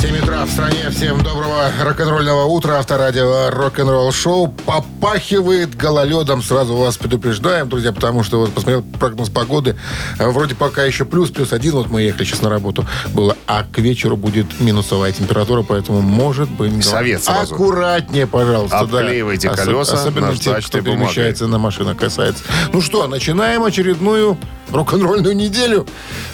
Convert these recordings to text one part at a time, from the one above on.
7 утра в стране. Всем доброго рок-н-ролльного утра. Авторадио рок-н-ролл шоу попахивает гололедом. Сразу вас предупреждаем, друзья, потому что вот посмотрел прогноз погоды. А, Вроде пока еще плюс, плюс один. Вот мы ехали сейчас на работу. Было. А к вечеру будет минусовая температура, поэтому может быть... Совет сразу. Аккуратнее, пожалуйста. да. Обклеивайте Осо- колеса Особенно те, кто бумагой. перемещается на машинах, касается. Ну что, начинаем очередную рок-н-ролльную неделю.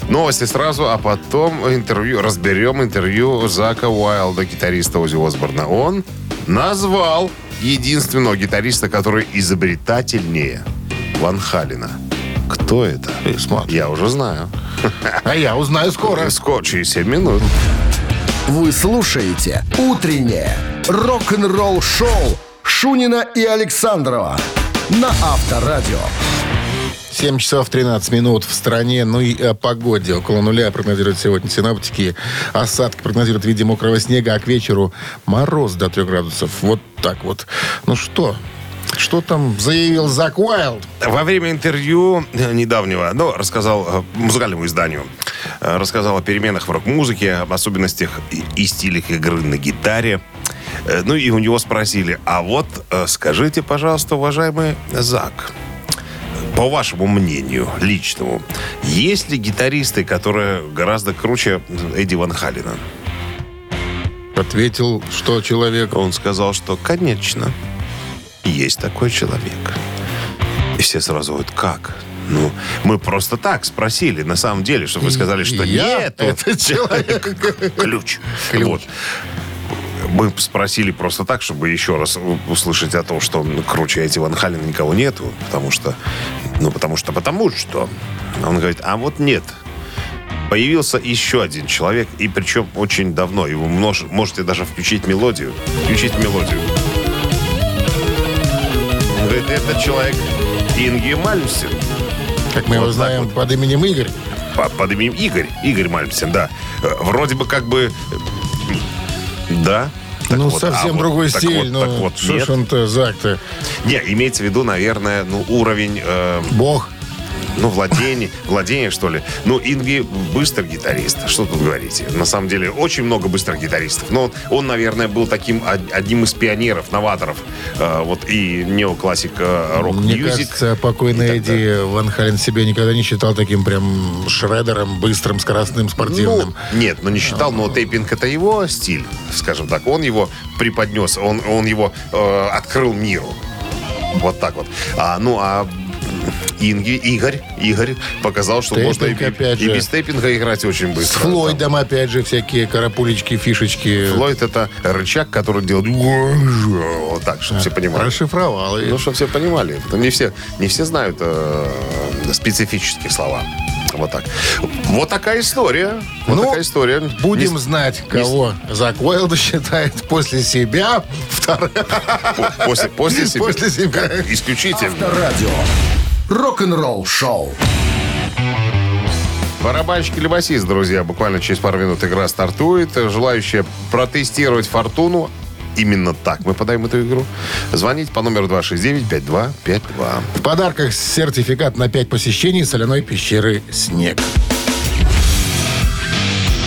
Новости сразу, а потом интервью. Разберем интервью Зака Уайлда, гитариста Ози Осборна. Он назвал единственного гитариста, который изобретательнее Ван Халина. Кто это? Смотри. Я уже знаю. А я узнаю скоро. Скоро, через 7 минут. Вы слушаете «Утреннее рок-н-ролл-шоу» Шунина и Александрова на Авторадио. 7 часов 13 минут в стране. Ну и о погоде. Около нуля прогнозируют сегодня синаптики. Осадки прогнозируют в виде мокрого снега, а к вечеру мороз до 3 градусов. Вот так вот. Ну что, что там заявил Зак Уайлд? Во время интервью э, недавнего, ну, рассказал э, музыкальному изданию, э, рассказал о переменах в рок-музыке, об особенностях и, стилях игры на гитаре. Ну и у него спросили, а вот скажите, пожалуйста, уважаемый Зак, по вашему мнению, личному, есть ли гитаристы, которые гораздо круче Эдди Ван Халина? Ответил, что человек... Он сказал, что, конечно, есть такой человек. И все сразу вот как? Ну, мы просто так спросили, на самом деле, чтобы вы сказали, что Я нет, этот человек. ключ. Ключ. Вот. Мы спросили просто так, чтобы еще раз услышать о том, что ну, круче эти Ван Халена никого нету, потому что, ну, потому что, потому что. Он говорит, а вот нет. Появился еще один человек, и причем очень давно. И вы множ- можете даже включить мелодию. Включить мелодию. Он говорит, это человек Инги Мальмсен. Как мы его Вот так знаем вот. под именем Игорь. По- под именем Игорь. Игорь Мальмсен, да. Э, Вроде бы как бы... Да. Так ну, вот, а совсем вот- другой так стиль. вот- ну, так вот, что нет. ж он-то, Зак-то? Не, имеется в виду, наверное, ну, уровень, э, Бог. Ну, владения, владения, что ли. Ну, Инги быстрый гитарист. Что тут говорите? На самом деле, очень много быстрых гитаристов. Но он, наверное, был таким од- одним из пионеров, новаторов. э, вот и неоклассик э, Мне рок-мьюзик. кажется, покойный Эдди Ван Хален себя никогда не считал таким прям шредером, быстрым, скоростным, спортивным. Ну, нет, ну не считал, но тейпинг это его стиль, скажем так. Он его преподнес, он, он его э, открыл миру. Вот так вот. А, ну, а Инги, Игорь, Игорь показал, что можно и, опять и же. без тейпинга играть очень С быстро. Флойдом, опять же, всякие карапулечки, фишечки. Флойд это рычаг, который делает вот так, чтобы все понимали. Расшифровал. и- Ну, чтобы все понимали. Это Не все, не все знают э, специфические слова. Вот так. Вот такая история. Вот Ну, такая история. Будем Не- знать, кого Зак Уайлд считает после себя вторым. По- После, после себя. После себя. Исключительно. Авторадио. Рок-н-ролл-шоу. Барабанщик или басист, друзья. Буквально через пару минут игра стартует. Желающие протестировать фортуну. Именно так мы подаем эту игру. Звоните по номеру 269-5252. В подарках сертификат на 5 посещений соляной пещеры «Снег».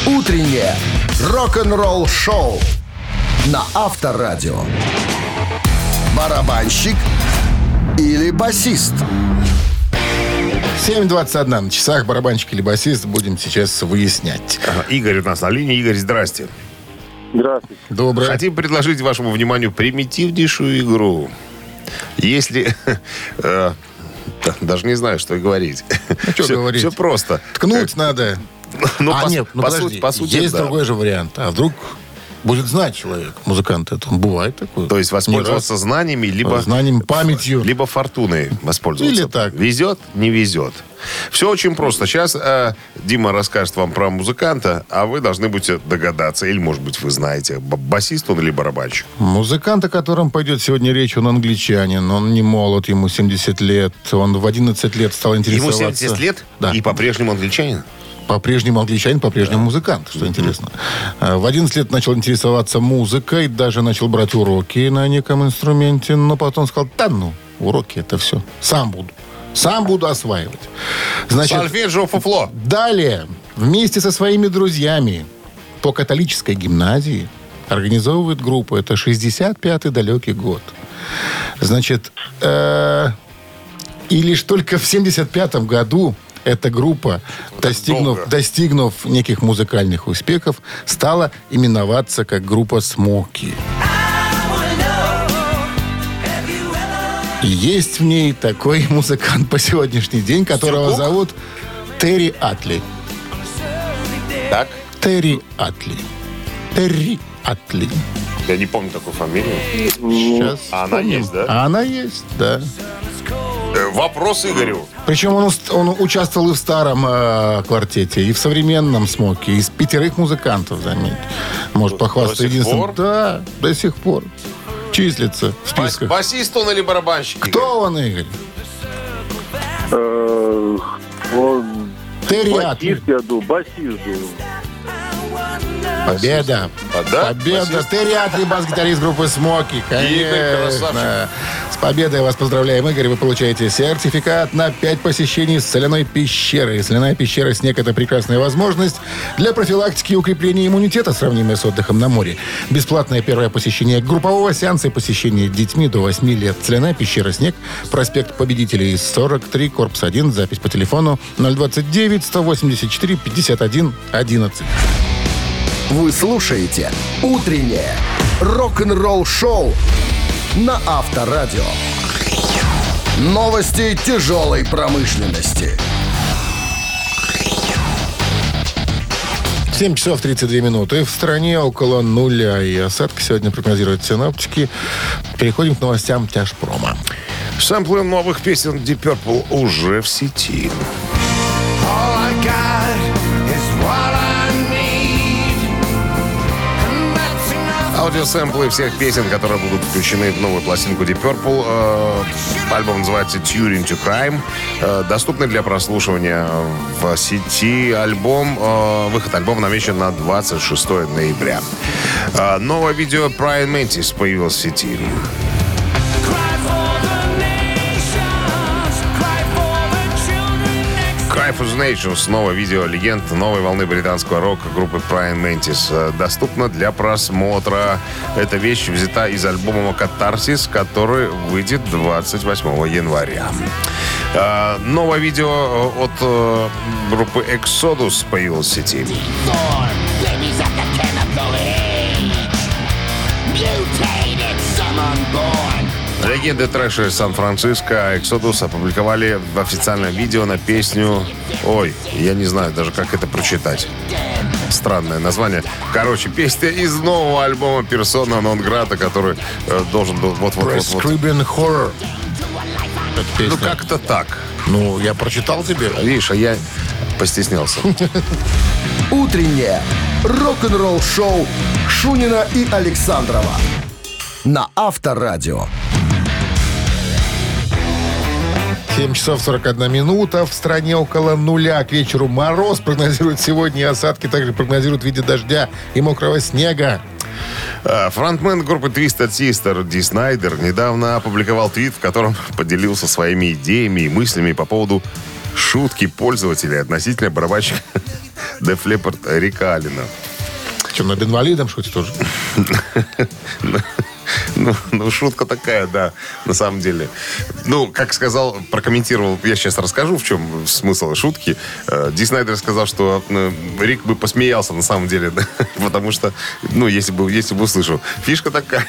Утреннее рок-н-ролл-шоу на Авторадио. Барабанщик или басист? 7.21 на часах. Барабанщик или басист будем сейчас выяснять. Ага, Игорь у нас на линии. Игорь, здрасте. Здравствуйте. Доброе. Хотим предложить вашему вниманию примитивнейшую игру. Если... э, да, Даже не знаю, что говорить. что Все- говорить? Все просто. Ткнуть надо. Ну, а по, нет, ну по подожди. сути, по сути, есть да. другой же вариант. А вдруг будет знать человек, музыкант это. Бывает такое. То есть воспользоваться знаниями, раз. либо, Знанием, памятью. либо фортуной воспользоваться. Или так. Везет, не везет. Все очень просто. Сейчас э, Дима расскажет вам про музыканта, а вы должны будете догадаться. Или, может быть, вы знаете, басист он или барабанщик. Музыкант, о котором пойдет сегодня речь, он англичанин, он не молод, ему 70 лет, он в 11 лет стал Ему интересоваться... 70 лет, Да. и по-прежнему англичанин. По-прежнему англичанин, по-прежнему музыкант, что интересно. А, В 11 лет начал интересоваться музыкой, даже начал брать уроки на неком инструменте, но потом сказал, да ну, уроки, это все. Сам буду. Сам буду осваивать. Значит, Сольфеджио фуфло. Далее, вместе со своими друзьями по католической гимназии организовывает группу. Это 65-й далекий год. Значит, э, и лишь только в 75-м году эта группа, достигнув, достигнув неких музыкальных успехов, стала именоваться как группа «Смоки». И есть в ней такой музыкант по сегодняшний день, которого Сюркук? зовут Терри Атли. Так? Терри Атли. Терри Атли. Я не помню такую фамилию. Сейчас. А она есть, да? А она есть, да. Э, Вопрос Игорю. Причем он, он участвовал и в старом э, квартете, и в современном смоке. Из пятерых музыкантов, заметь. Может похвастаться единственным. пор? Да, до сих пор. Числится в Бас- списках. Басист он или барабанщик? Игорь? Кто он, Игорь? Э, Он басист, я думаю, басист, думаю. Победа. Да? Победа. Басист? Терри Атли, бас-гитарист группы Смоки. Конечно. С победой вас поздравляем, Игорь. Вы получаете сертификат на 5 посещений соляной пещеры. Соляная пещера «Снег» — это прекрасная возможность для профилактики и укрепления иммунитета, сравнимая с отдыхом на море. Бесплатное первое посещение группового сеанса и посещение детьми до 8 лет. Соляная пещера «Снег», проспект Победителей, 43, корпус 1, запись по телефону 029 184 51 11. Вы слушаете «Утреннее рок-н-ролл-шоу» на Авторадио. Новости тяжелой промышленности. 7 часов 32 минуты. В стране около нуля и осадки сегодня прогнозируют синоптики. Переходим к новостям тяжпрома. Сэмплы новых песен Deep Purple уже в сети. Аудиосэмплы всех песен, которые будут включены в новую пластинку Deep Purple. Э, альбом называется Turing to Crime. Э, доступны для прослушивания в сети альбом. э, выход альбома намечен на 26 ноября. Э, новое видео Brian Mantis появилось в сети. For the Nations. Новое видео легенд новой волны британского рока группы Brian Mantis. Э, Доступно для просмотра. Эта вещь взята из альбома «Катарсис», который выйдет 28 января. Э, Новое видео э, от группы Exodus появилось в сети. Легенды трэша из Сан-Франциско Exodus опубликовали в официальном видео на песню... Ой, я не знаю даже, как это прочитать. Странное название. Короче, песня из нового альбома Persona non grata, который э, должен был вот-вот-вот... Prescribing Horror. Ну, как-то так. Ну, я прочитал тебе. Видишь, а я постеснялся. Утреннее рок-н-ролл-шоу Шунина и Александрова на Авторадио. 7 часов 41 минута. В стране около нуля. К вечеру мороз прогнозируют сегодня. Осадки также прогнозируют в виде дождя и мокрого снега. А, Фронтмен группы Twisted Sister Ди Снайдер недавно опубликовал твит, в котором поделился своими идеями и мыслями по поводу шутки пользователей относительно барабанщика Def Leppard Рика Алина. Чем над инвалидом шутит тоже? Ну, ну, шутка такая, да, на самом деле. Ну, как сказал, прокомментировал, я сейчас расскажу, в чем смысл шутки. Э, Ди Снайдер сказал, что э, Рик бы посмеялся на самом деле, потому что, ну, если бы, если бы услышал. Фишка такая.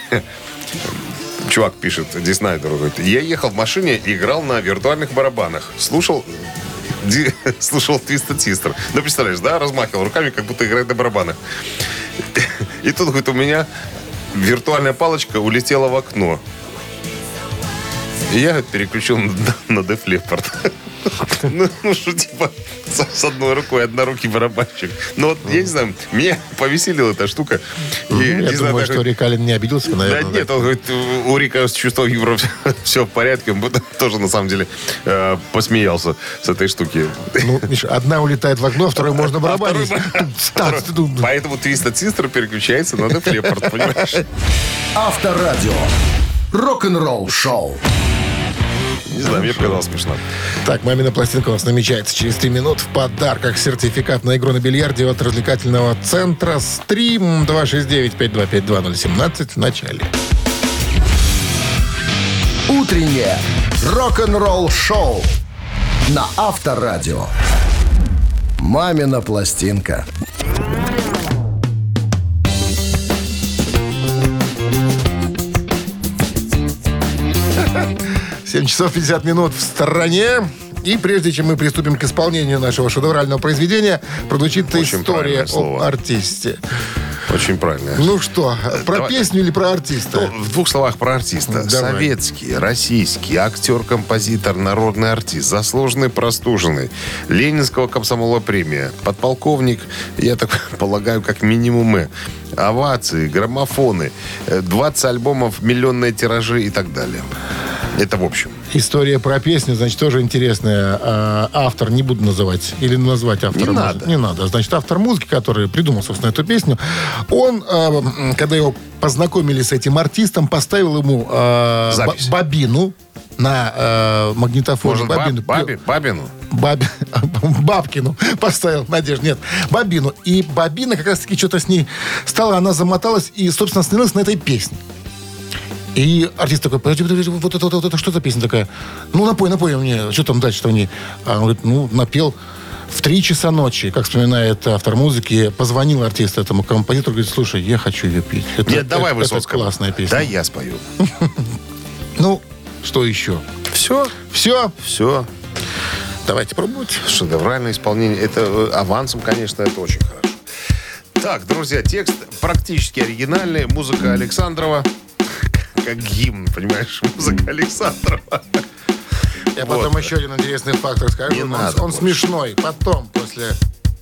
Чувак пишет Ди Снайдеру, говорит, я ехал в машине и играл на виртуальных барабанах. Слушал Ди- слушал Twisted Sister. Ну, представляешь, да, размахивал руками, как будто играет на барабанах. И тут, говорит, у меня виртуальная палочка улетела в окно. И я переключил на, на Def Leppard. Ну, ну, что, типа, с, с одной рукой однорукий барабанщик. Ну, вот, я не знаю, меня повеселила эта штука. И, Я не знаю, думаю, что Рикалин не обиделся, да наверное. нет, он говорит, у Рика с чувством юмора все, в порядке. Он тоже, на самом деле, э, посмеялся с этой штуки. Ну, Миш, одна улетает в окно, второй можно А барабанить. Поэтому Twisted Sister переключается на Leppard, понимаешь? Авторадио. Рок-н-ролл-шоу. Не знаю, мне показалось смешно. Так, мамина пластинка у нас намечается через 3 минут в подарках. Сертификат на игру на бильярде от развлекательного центра «Стрим» 269-5252-017 в начале. Утреннее рок-н-ролл-шоу на Авторадио. «Мамина пластинка». 7 часов 50 минут в стороне. И прежде чем мы приступим к исполнению нашего шедеврального произведения, прозвучит Очень история об артисте. Очень правильно. Ну что, про давай. песню или про артиста? Ну, в двух словах про артиста. Давай. Советский, российский, актер, композитор, народный артист, заслуженный, простуженный, Ленинского комсомола премия, подполковник, я так полагаю, как минимум мы, овации, граммофоны, э, 20 альбомов, миллионные тиражи и так далее. Это в общем. История про песню, значит, тоже интересная. А, Автор, не буду называть, или назвать автора. Не надо. Не надо. Значит, автор музыки, который придумал, собственно, эту песню, он, а, когда его познакомили с этим артистом, поставил ему а, Запись. бобину на а, магнитофон. Может, баб- бобину. бабе, бабину? Бабе- Бабкину поставил, Надежда, нет, Бабину. И Бабина как раз-таки что-то с ней стала, она замоталась и, собственно, остановилась на этой песне. И артист такой, подожди, подожди, вот это, вот это, что за песня такая? Ну, напой, напой мне, что там дальше-то в ней? А он говорит, ну, напел в три часа ночи, как вспоминает автор музыки, позвонил артист этому композитору, говорит, слушай, я хочу ее петь. Это, Нет, давай это-. Это классная песня. Да, я спою. Ну, что еще? Все, Все, все. давайте пробовать. Шедевральное исполнение. Это э, авансом, конечно, это очень хорошо. Так, друзья, текст практически оригинальный. Музыка Александрова. Как гимн, понимаешь? Музыка Александрова. Я Вот. потом еще один интересный факт расскажу. Не Он- надо он больше. смешной. Потом, после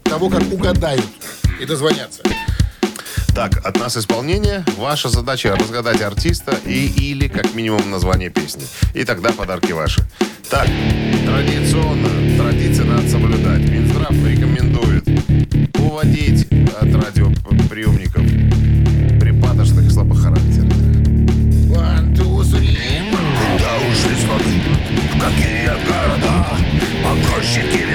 того, как угадают и дозвонятся. Так, от нас исполнение. Ваша задача разгадать артиста и или как минимум название песни. И тогда подарки ваши. Так, традиционно, традиции надо соблюдать. Минздрав рекомендует уводить от радиоприемников shit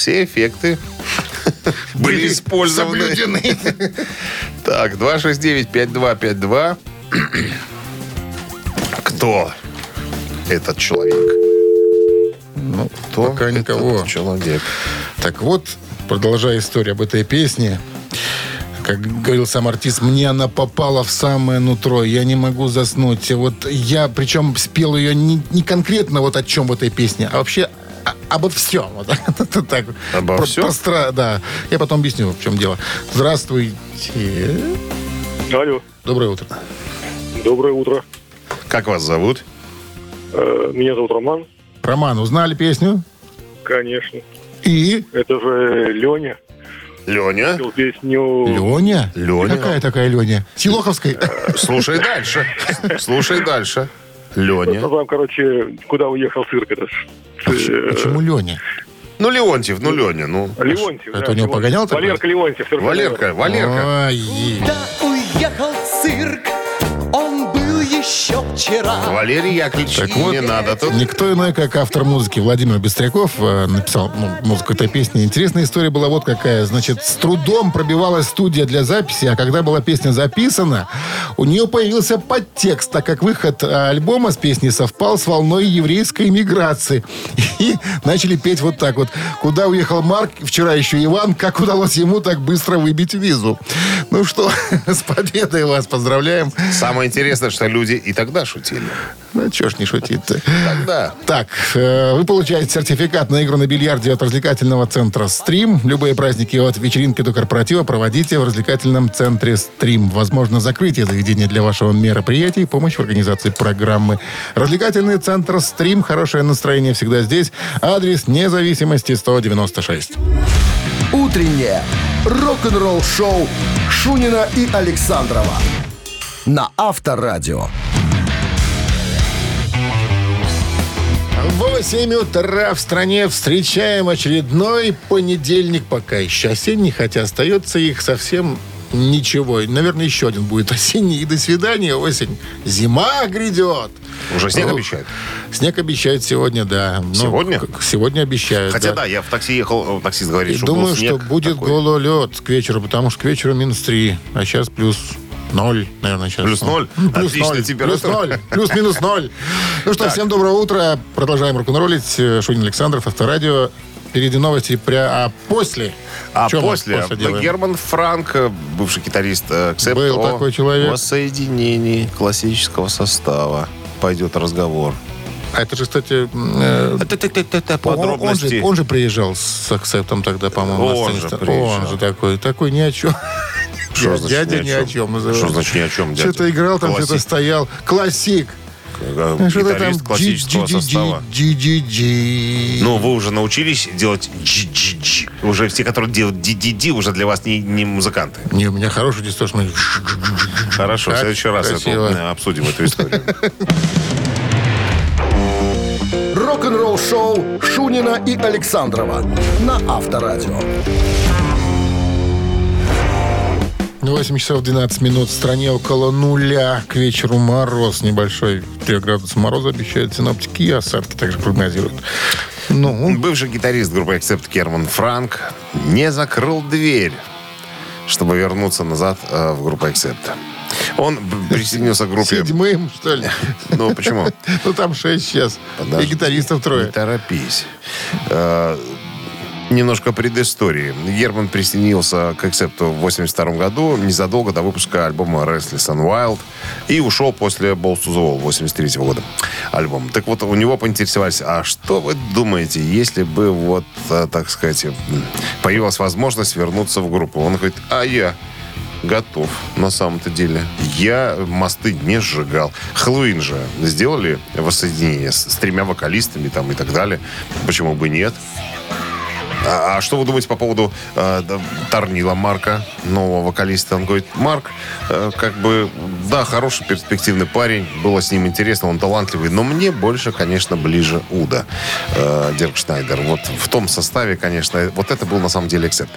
Все эффекты были использованы. Соблюдены. Так, 269-5252. Кто этот человек? Ну, Кто пока никого. человек? Так вот, продолжая историю об этой песне, как говорил сам артист, мне она попала в самое нутро, я не могу заснуть. Вот я, причем спел ее не, не конкретно вот о чем в этой песне, а вообще обо всем. Вот так. так. Обо Про- всем? да. Я потом объясню, в чем дело. Здравствуйте. Алло, Доброе утро. доброе утро. Как вас зовут? Э, Меня зовут Роман. Роман, узнали песню? Конечно. И? Это же Леня. Леня. Песню... Леня? Леня. Какая такая Леня? Силоховская? Слушай дальше. Слушай дальше. Леня. Там, короче, куда уехал цирк этот. Э, Почему Леня? Ну, Леонтьев, ну, Леня, ну. Леонтьев. Это да, у него Леонтьев. погонял такой? Валерка Леонтьев. Валерка. Валерка. Ой, Да уехал вчера. Валерий Яковлевич, Так вот, не надо тут. Никто иной, как автор музыки Владимир Быстряков э, написал ну, музыку этой песни. Интересная история была вот какая. Значит, с трудом пробивалась студия для записи, а когда была песня записана, у нее появился подтекст, так как выход э, альбома с песней совпал с волной еврейской иммиграции. И начали петь вот так вот. Куда уехал Марк, вчера еще Иван, как удалось ему так быстро выбить визу. Ну что, с победой вас поздравляем. Самое интересное, что люди и тогда шутили. Шутили. Ну, чё ж не шутить-то. Тогда. Так, э, вы получаете сертификат на игру на бильярде от развлекательного центра «Стрим». Любые праздники от вечеринки до корпоратива проводите в развлекательном центре «Стрим». Возможно, закрытие заведения для вашего мероприятия и помощь в организации программы. Развлекательный центр «Стрим». Хорошее настроение всегда здесь. Адрес независимости 196. Утреннее рок-н-ролл-шоу Шунина и Александрова на Авторадио. 8 утра в стране встречаем очередной понедельник, пока еще осенний, хотя остается их совсем ничего. Наверное, еще один будет осенний. И до свидания, осень. Зима грядет. Уже снег Ну, обещают? Снег обещают сегодня, да. Ну, Сегодня? Сегодня обещают, Хотя да, я в такси ехал, э, таксист говорит, И что думаю, был снег что будет такой. гололед к вечеру, потому что к вечеру минус 3, а сейчас плюс ноль, наверное, сейчас. Плюс ноль? Ну, Плюс Отличная ноль. температура. Плюс ноль. Плюс-минус ноль. Ну что, всем доброго утра. Продолжаем рок-н-роллить. Э, Шунин Александров, Авторадио. Впереди новости, пря... а после... А Чё мы после, после делаем? Герман Франк, э, бывший гитарист э, Accept, Был о такой человек. воссоединении классического состава пойдет разговор. А это же, кстати, э, он, он Подробности. же, он же приезжал с акцептом тогда, по-моему. Он же Он же такой, такой ни о чем. Что значит дядя ни о чем называется. Что значит ни о чем, дядя? Что-то играл, там Классик. что-то стоял. Классик. Что-то там Гитарист классического состава. Ну, вы уже научились делать GGG. Уже все, которые делают DDD, уже для вас не, не музыканты. Не, у меня хороший дисторшн. Хорошо, в следующий раз красиво. эту, э, обсудим эту историю. Рок-н-ролл-шоу Шунина и Александрова на Авторадио. 8 часов 12 минут. В стране около нуля. К вечеру мороз небольшой. 3 градуса мороза обещают синоптики. И осадки также прогнозируют. Ну, Бывший гитарист группы Accept Керман Франк не закрыл дверь, чтобы вернуться назад э, в группу Accept. Он присоединился к группе... седьмым, что ли? Ну, почему? Ну, там шесть сейчас. И гитаристов Не трое. торопись. Немножко предыстории. Герман присоединился к Accept в 82 году, незадолго до выпуска альбома Restless and Wild, и ушел после Balls to the Wall 83 года альбом. Так вот, у него поинтересовались, а что вы думаете, если бы, вот, э, так сказать, появилась возможность вернуться в группу? Он говорит, а я готов, на самом-то деле. Я мосты не сжигал. Хэллоуин же сделали воссоединение с, с тремя вокалистами там и так далее. Почему бы нет? А, а что вы думаете по поводу э, да, Тарнила Марка, нового вокалиста? Он говорит, Марк, э, как бы, да, хороший перспективный парень, было с ним интересно, он талантливый, но мне больше, конечно, ближе Уда, э, Дирк Шнайдер. Вот в том составе, конечно, вот это был на самом деле эксцепт.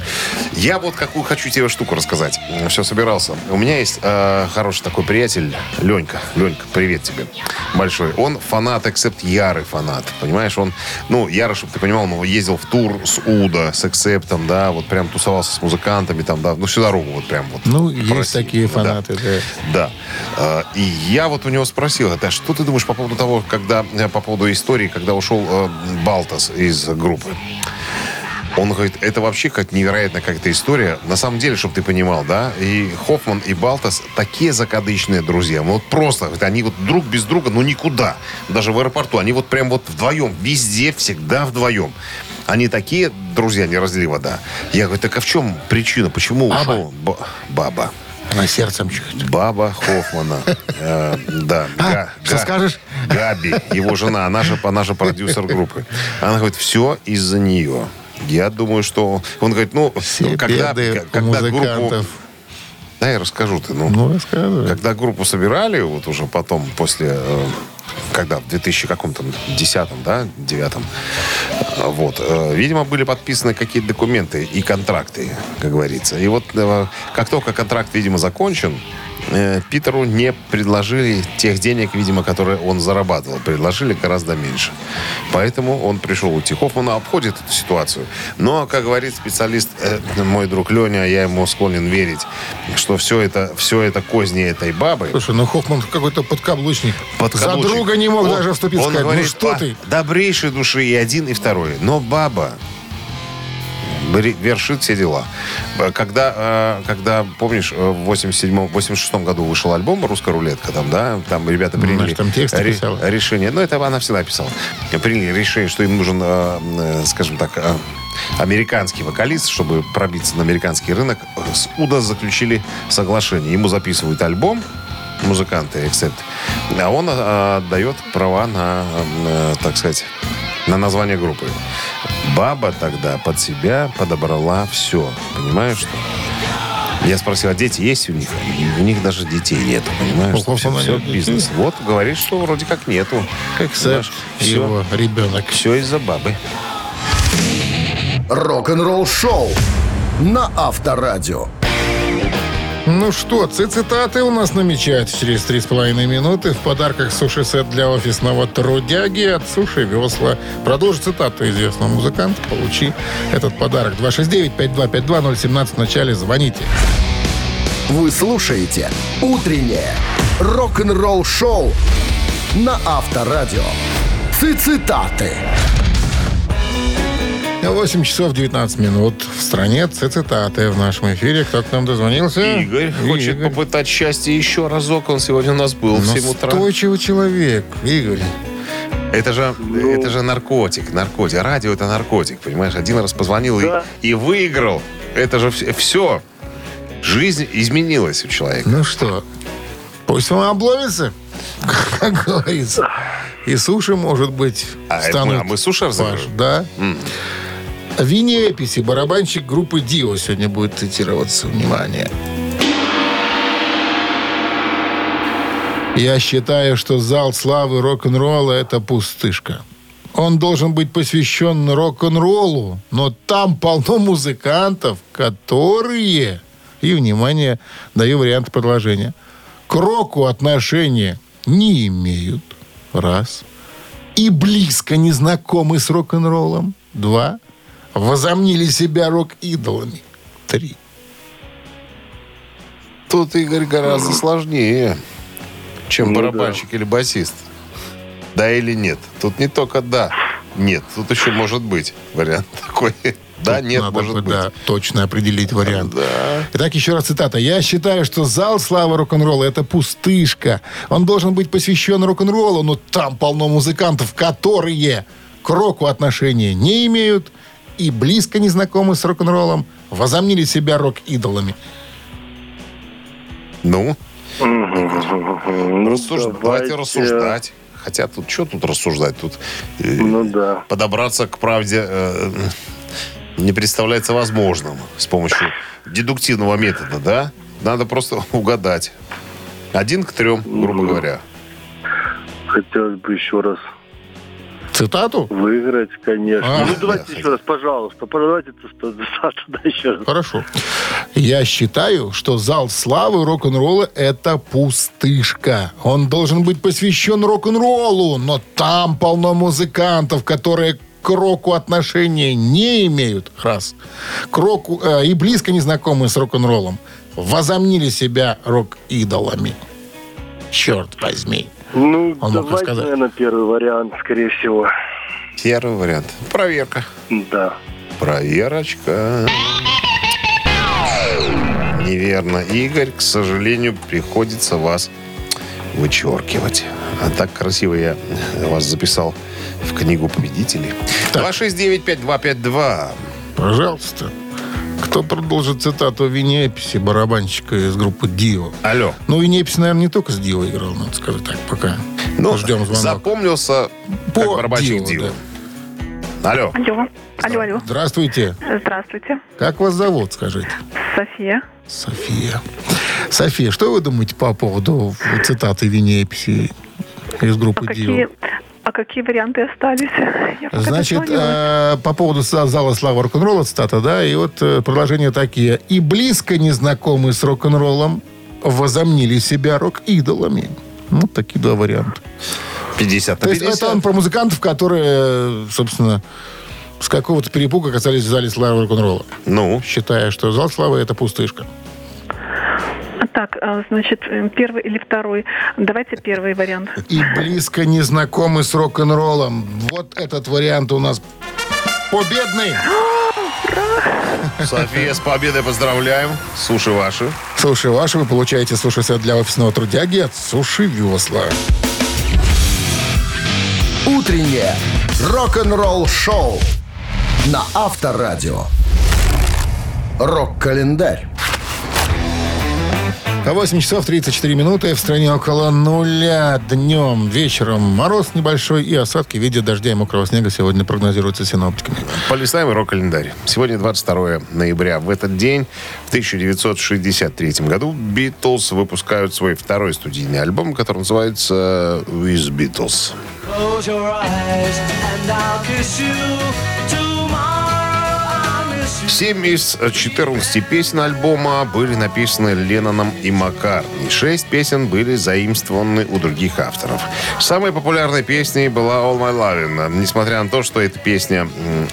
Я вот какую хочу тебе штуку рассказать. Все собирался. У меня есть э, хороший такой приятель, Ленька. Ленька, привет тебе. Большой. Он фанат, эксепт, ярый фанат. Понимаешь, он, ну, ярый, чтобы ты понимал, ну, ездил в тур с Уда, с эксептом, да, вот прям тусовался с музыкантами там, да, ну, всю дорогу вот прям вот. Ну, есть России. такие Да. фанаты, да. Да. А, И я вот у него спросил, это что ты думаешь по поводу того, когда, э, по поводу истории, когда ушел э, Балтас из группы? Он говорит, это вообще как невероятная какая-то история. На самом деле, чтобы ты понимал, да, и Хоффман, и Балтас такие закадычные друзья. Вот просто, говорит, они вот друг без друга, ну, никуда. Даже в аэропорту. Они вот прям вот вдвоем, везде, всегда вдвоем. Они такие друзья, не разлили вода. Я говорю, так а в чем причина? Почему Баба. ушел? Б- Баба. Она сердцем чует. Баба Хоффмана. Э, Да. А, Га- что Га- скажешь? Габи, его жена, она же, она же продюсер группы. Она говорит, все из-за нее. Я думаю, что... Он говорит, ну, Все когда, когда группу... Да, я расскажу ты. Ну, Ну, рассказывай. когда группу собирали, вот уже потом, после, э, когда, в 2000 каком-то, десятом, да, девятом, вот, э, видимо, были подписаны какие-то документы и контракты, как говорится. И вот э, как только контракт, видимо, закончен, э, Питеру не предложили тех денег, видимо, которые он зарабатывал. Предложили гораздо меньше. Поэтому он пришел уйти. Хоффман обходит эту ситуацию. Но, как говорит специалист, э, мой друг Леня, я ему склонен верить, что все это, все это козни этой бабы. Слушай, ну Хоффман какой-то подкаблучник. Подкаблучник. За друга не мог Он- даже вступить он сказать. говорит, ну что «А, ты? Добрейшей души и один, и второй. Но баба вершит все дела. Э, Когда, э, когда помнишь, э, в 87 86 году вышел альбом «Русская рулетка», там, да, там ребята Ну, приняли знаешь, там тексты ре- писала. решение. Ну, это она всегда писала. Приняли решение, что им нужен, скажем так, американский вокалист, чтобы пробиться на американский рынок. С Уда заключили соглашение. Ему записывают альбом, музыканты, эксепт, а он отдает права на, так сказать, на название группы. Баба тогда под себя подобрала все. Понимаешь, что? Я спросил, а дети есть у них? И У них даже детей нету, понимаешь? Ого, Все, все нет бизнес. Вот, говорит, что вроде как нету. Эксепт, Все, его ребенок. все из-за бабы. Рок-н-ролл шоу на Авторадио. Ну что, цитаты у нас намечаются через три с половиной минуты. В подарках суши-сет для офисного трудяги от Суши Весла. Продолжи цитату известного музыканта. Получи этот подарок. 269-5252-017 в начале. Звоните. Вы слушаете «Утреннее рок-н-ролл шоу» на Авторадио. Цитаты. 8 часов 19 минут. В стране цитаты в нашем эфире. Кто к нам дозвонился? Игорь хочет Игорь. попытать счастье еще разок. Он сегодня у нас был в 7 утра. Настойчивый человек, Игорь. Это же, это же наркотик, наркотик. Радио это наркотик, понимаешь? Один раз позвонил и- Да. и, выиграл. Это же все. Жизнь изменилась у человека. Ну что, пусть он обломится, как говорится. И суши, может быть, А это станут мы- а мы суши разыгрываем? ваш, Да. Винни Эписи, барабанщик группы Дио, сегодня будет цитироваться. Внимание. Я считаю, что зал славы рок-н-ролла – это пустышка. Он должен быть посвящен рок-н-роллу, но там полно музыкантов, которые, и, внимание, даю вариант продолжения, к року отношения не имеют, раз, и близко не знакомы с рок-н-роллом, два, возомнили себя рок-идолами, три. Тут Игорь гораздо сложнее, чем Ну барабанщик или басист. Да или нет? Тут не только да, нет. Тут еще может быть вариант такой. Да, Тут нет, надо может бы, быть. да, точно определить вариант. Да. Итак, еще раз цитата. «Я считаю, что зал славы рок-н-ролла – это пустышка. Он должен быть посвящен рок-н-роллу, но там полно музыкантов, которые к року отношения не имеют и близко не знакомы с рок-н-роллом, возомнили себя рок-идолами». Ну, Ну, рассуж- давайте рассуждать. Хотя тут что тут рассуждать? Тут э, Ну да. подобраться к правде э, не представляется возможным с помощью дедуктивного метода, да? Надо просто угадать. Один к трем, грубо говоря. Хотелось бы еще раз Цитату? выиграть, конечно. А, ну, давайте я еще раз, пожалуйста. Давайте туда еще раз. Хорошо. Я считаю, что зал славы рок-н-ролла – это пустышка. Он должен быть посвящен рок-н-роллу, но там полно музыкантов, которые к року отношения не имеют, раз, к року э, и близко не знакомы с рок-н-роллом, возомнили себя рок-идолами. Черт возьми. Ну, Он мог давайте, рассказать. наверное, первый вариант, скорее всего. Первый вариант. Проверка. Да. Проверочка. Неверно. Игорь, к сожалению, приходится вас вычеркивать. А так красиво я вас записал в книгу победителей. 269-5252. Пожалуйста. Кто продолжит цитату Винни Эписи, барабанщика из группы Дио? Алло. Ну, Винни Эписи, наверное, не только с Дио играл, надо сказать так, пока. Ну, Ждем звонок. запомнился как По барабанщик Дио, Дио. Алло. Алло, алло, алло. Здравствуйте. Здравствуйте. Как вас зовут, скажите? София. София. София, что вы думаете по поводу цитаты Винни Эписи из А группы какие, Дио? А какие варианты остались? Я Значит, э, по поводу за- зала славы рок-н-ролла цитата, да, и вот э, продолжения такие. И близко не знакомы с рок-н-роллом возомнили себя рок-идолами. Ну, такие два варианта. 50 на То есть 50. это он про музыкантов, которые, собственно, с какого-то перепуга оказались в зале славы рок-н-ролла, Ну, считая, что зал славы это пустышка. Так, а, значит, э, первый или второй? Давайте первый вариант. И близко не знакомы с рок-н-роллом. Вот этот вариант у нас победный. София, с победой поздравляем. Суши ваши. Суши ваши вы получаете суши-сет для офисного трудяги от Суши Весла. Утреннее рок-н-ролл-шоу на Авторадио. Рок-календарь. 8 часов 34 минуты. В стране около нуля днем, вечером. Мороз небольшой и осадки в виде дождя и мокрого снега сегодня прогнозируются синоптиками. Полистаем рок-календарь. Сегодня 22 ноября. В этот день, в 1963 году, Битлз выпускают свой второй студийный альбом, который называется «With Beatles». Close your eyes and I'll kiss you. Семь из 14 песен альбома были написаны Ленноном и Маккартни. Шесть песен были заимствованы у других авторов. Самой популярной песней была All My Lovin'. Несмотря на то, что эта песня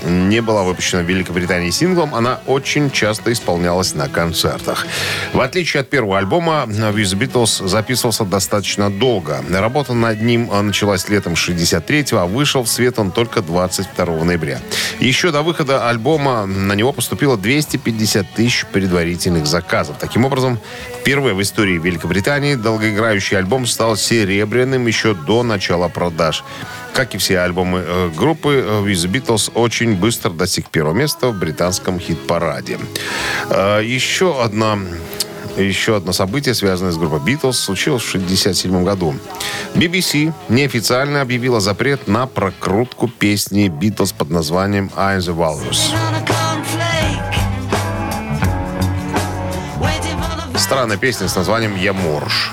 не была выпущена в Великобритании синглом, она очень часто исполнялась на концертах. В отличие от первого альбома, With the Beatles записывался достаточно долго. Работа над ним а, началась летом 63-го, а вышел в свет он только 22 ноября. Еще до выхода альбома на него поступило 250 тысяч предварительных заказов. Таким образом, впервые в истории Великобритании долгоиграющий альбом стал серебряным еще до начала продаж. Как и все альбомы э, группы, э, the Beatles очень быстро достиг первого места в британском хит-параде. Э, Еще одна еще одно событие, связанное с группой Beatles, случилось в 1967 году. BBC неофициально объявила запрет на прокрутку песни Beatles под названием «I'm the Walrus». Странная песня с названием «Я морж».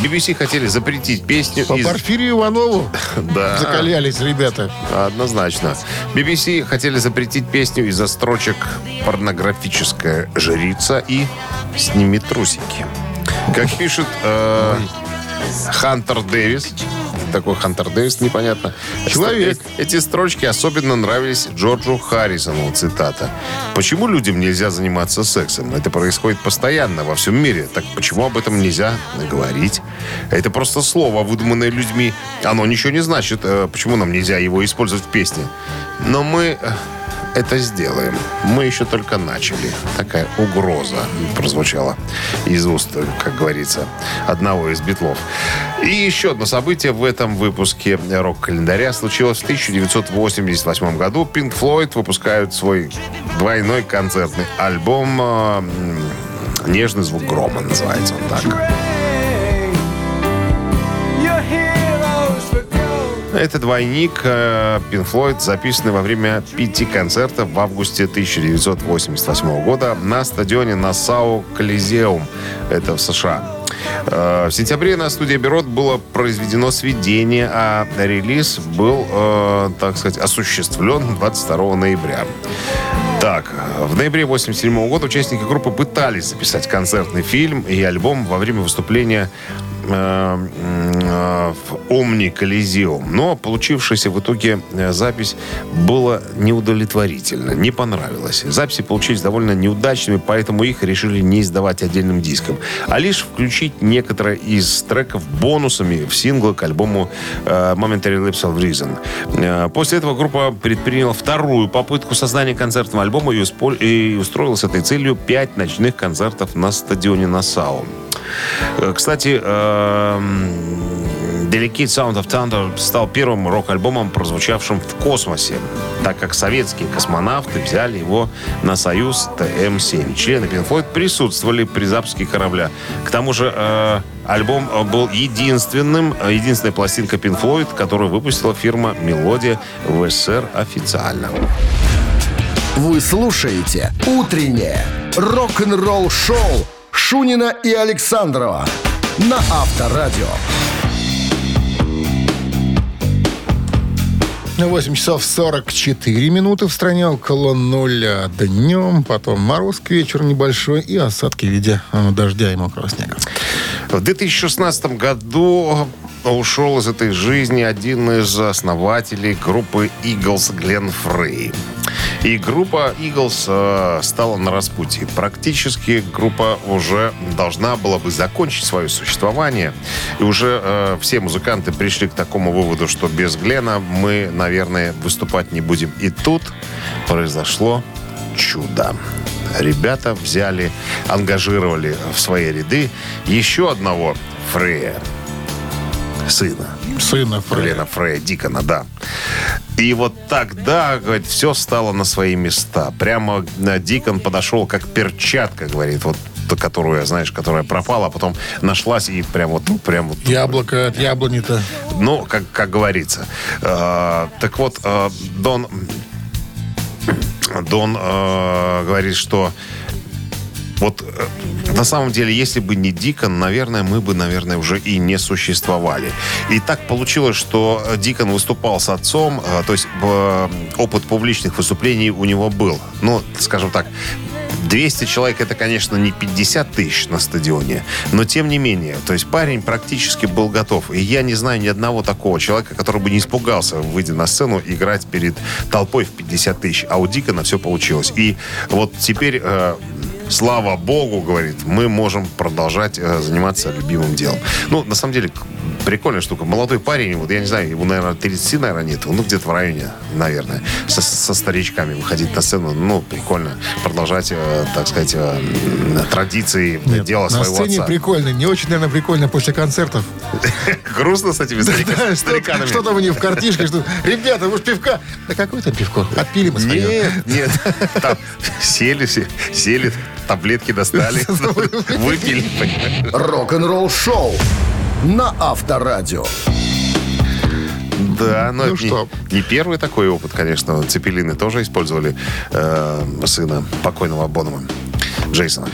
BBC хотели запретить песню По из... Порфирию Иванову Да. закалялись ребята. Однозначно. BBC хотели запретить песню из-за строчек «Порнографическая жрица» и «Сними трусики». Как пишет э, Хантер Дэвис, такой Хантер Дэвис, непонятно. Человек. Эти, эти строчки особенно нравились Джорджу Харрисону, цитата. «Почему людям нельзя заниматься сексом? Это происходит постоянно во всем мире. Так почему об этом нельзя говорить? Это просто слово, выдуманное людьми. Оно ничего не значит. Э, Почему нам нельзя его использовать в песне? Но мы э, это сделаем. Мы еще только начали. Такая угроза прозвучала из уст, как говорится, одного из битлов. И еще одно событие в этом выпуске рок-календаря случилось в 1988 году. Pink Floyd выпускают свой двойной концертный альбом э, «Нежный звук грома» называется он так. Это двойник э, Pink Floyd, записанный во время пяти концертов в августе 1988 года на стадионе Нассау Колизеум. Это в США. Э, В сентябре на студии Бюрот было произведено сведение, а релиз был, э, так сказать, осуществлен 22 ноября. Так, в ноябре 87 года участники группы пытались записать концертный фильм и альбом во время выступления э, э, в Омни Колизеум. Но получившаяся в итоге э, запись была неудовлетворительна, не понравилась. Записи получились довольно неудачными, поэтому их решили не издавать отдельным диском, а лишь включить некоторые из треков бонусами в синглы к альбому э, Momentary Lapse of Reason. Э, После этого группа предприняла вторую попытку создания концертного альбома и, устроила с этой целью пять ночных концертов на стадионе Нассау. Э, Кстати, эм, Delicate Sound of Thunder стал первым рок-альбомом, прозвучавшим в космосе, так как советские космонавты взяли его на Союз ТМ-7. Члены Pink присутствовали при запуске корабля. К тому же э, альбом был единственным, э, единственной пластинкой Pink которую выпустила фирма «Мелодия» в СССР официально. Вы слушаете «Утреннее рок-н-ролл-шоу» Шунина и Александрова на Авторадио. 8 часов 44 минуты в стране около нуля днем. Потом мороз к вечеру небольшой и осадки в виде э, дождя и мокрого снега. В 2016 году ушел из этой жизни один из основателей группы Eagles Глен Фрей. И группа Eagles э, стала на распутье. Практически группа уже должна была бы закончить свое существование. И уже э, все музыканты пришли к такому выводу, что без Глена мы, наверное, выступать не будем. И тут произошло чудо. Ребята взяли, ангажировали в свои ряды еще одного Фрея, сына. Сына Фрея. Лена Фрея Дикона, да. И вот тогда, говорит, все стало на свои места. Прямо э, Дикон подошел как перчатка, говорит, вот которую, знаешь, которая пропала, а потом нашлась и прям вот, ну, прям вот Яблоко от яблони-то. ну, как, как говорится. Э, так вот, э, Дон, Дон э, говорит, что вот э, на самом деле, если бы не Дикон, наверное, мы бы, наверное, уже и не существовали. И так получилось, что Дикон выступал с отцом, э, то есть э, опыт публичных выступлений у него был. Ну, скажем так, 200 человек это, конечно, не 50 тысяч на стадионе, но тем не менее, то есть парень практически был готов. И я не знаю ни одного такого человека, который бы не испугался, выйдя на сцену, играть перед толпой в 50 тысяч. А у Дикона все получилось. И вот теперь, э, слава богу, говорит, мы можем продолжать э, заниматься любимым делом. Ну, на самом деле, прикольная штука. Молодой парень, вот я не знаю, ему, наверное, 30, наверное, нет. Ну, где-то в районе, наверное. Со, со старичками выходить на сцену. Ну, прикольно. Продолжать, э, так сказать, э, традиции дела на своего сцене отца. прикольно. Не очень, наверное, прикольно после концертов. Грустно с этими старика- Да, стариканами. Что, там у них в картишке? Что, Ребята, может, пивка? Да какое там пивко? Отпили мы свое. Нет, нет. Там сели, все, сели, таблетки достали, выпили. Рок-н-ролл шоу на Авторадио. Да, но Ну это не- что? Не, первый такой опыт, конечно. Цепелины тоже использовали э, сына покойного Бонома. Джейсона.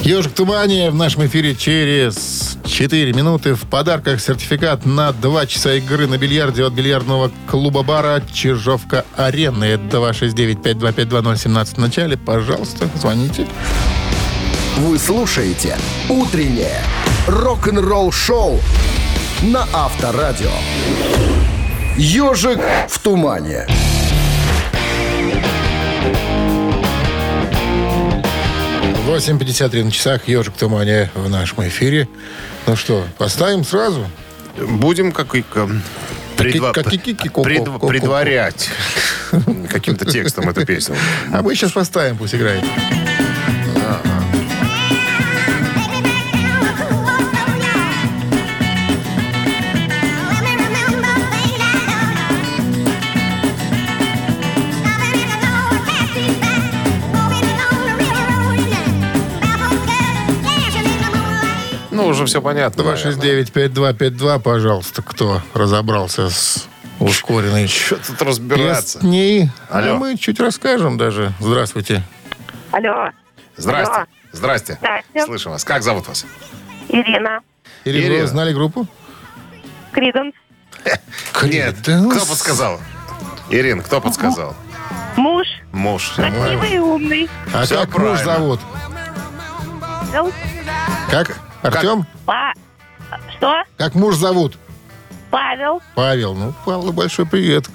Ежик в тумане в нашем эфире через 4 минуты. В подарках сертификат на 2 часа игры на бильярде от бильярдного клуба-бара Чижовка-Арена. Это 269-5252-017 в начале. Пожалуйста, звоните. Вы слушаете «Утреннее рок-н-ролл шоу» на Авторадио. «Ежик в тумане». 8.53 на часах «Ежик в тумане» в нашем эфире. Ну что, поставим сразу? Будем как и предва- предварять каким-то текстом эту песню. А мы сейчас поставим, пусть играет. Уже все понятно. наверное. 269-5252, пожалуйста, кто разобрался с ускоренной Что тут разбираться? песней. Алло. А мы чуть расскажем даже. Здравствуйте. Алло, Здрасте. Алло. Здрасте. Здрасте. Слышу вас. Как зовут вас? Ирина, Или Ирина. вы знали группу? Криденс, Нет. Кто подсказал? Ирин, кто подсказал? муж, Муж. красивый и умный. А Всё как муж правильно. зовут? Эл, Как? Артем? Па- Что? Как муж зовут? Павел. Павел. Ну, Павлу большой привет.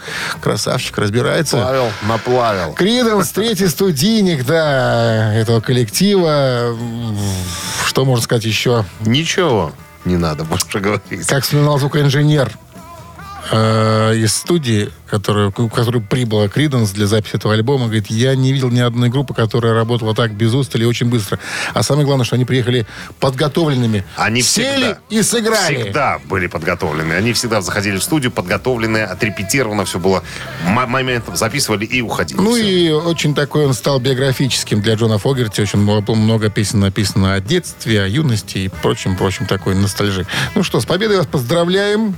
Красавчик, разбирается. Павел наплавил. Криденс, третий студийник, да, этого коллектива. Что можно сказать еще? Ничего не надо больше говорить. Как вспоминал звукоинженер э, из студии, которая, к которой прибыла Криденс для записи этого альбома, говорит, я не видел ни одной группы, которая работала так без устали и очень быстро. А самое главное, что они приехали подготовленными. Они Сели всегда, и сыграли. Всегда были подготовлены. Они всегда заходили в студию подготовленные, отрепетировано все было. М- моментом записывали и уходили. Ну Всё. и очень такой он стал биографическим для Джона Фогерти. Очень много, много песен написано о детстве, о юности и прочим, прочим такой ностальжи. Ну что, с победой вас поздравляем.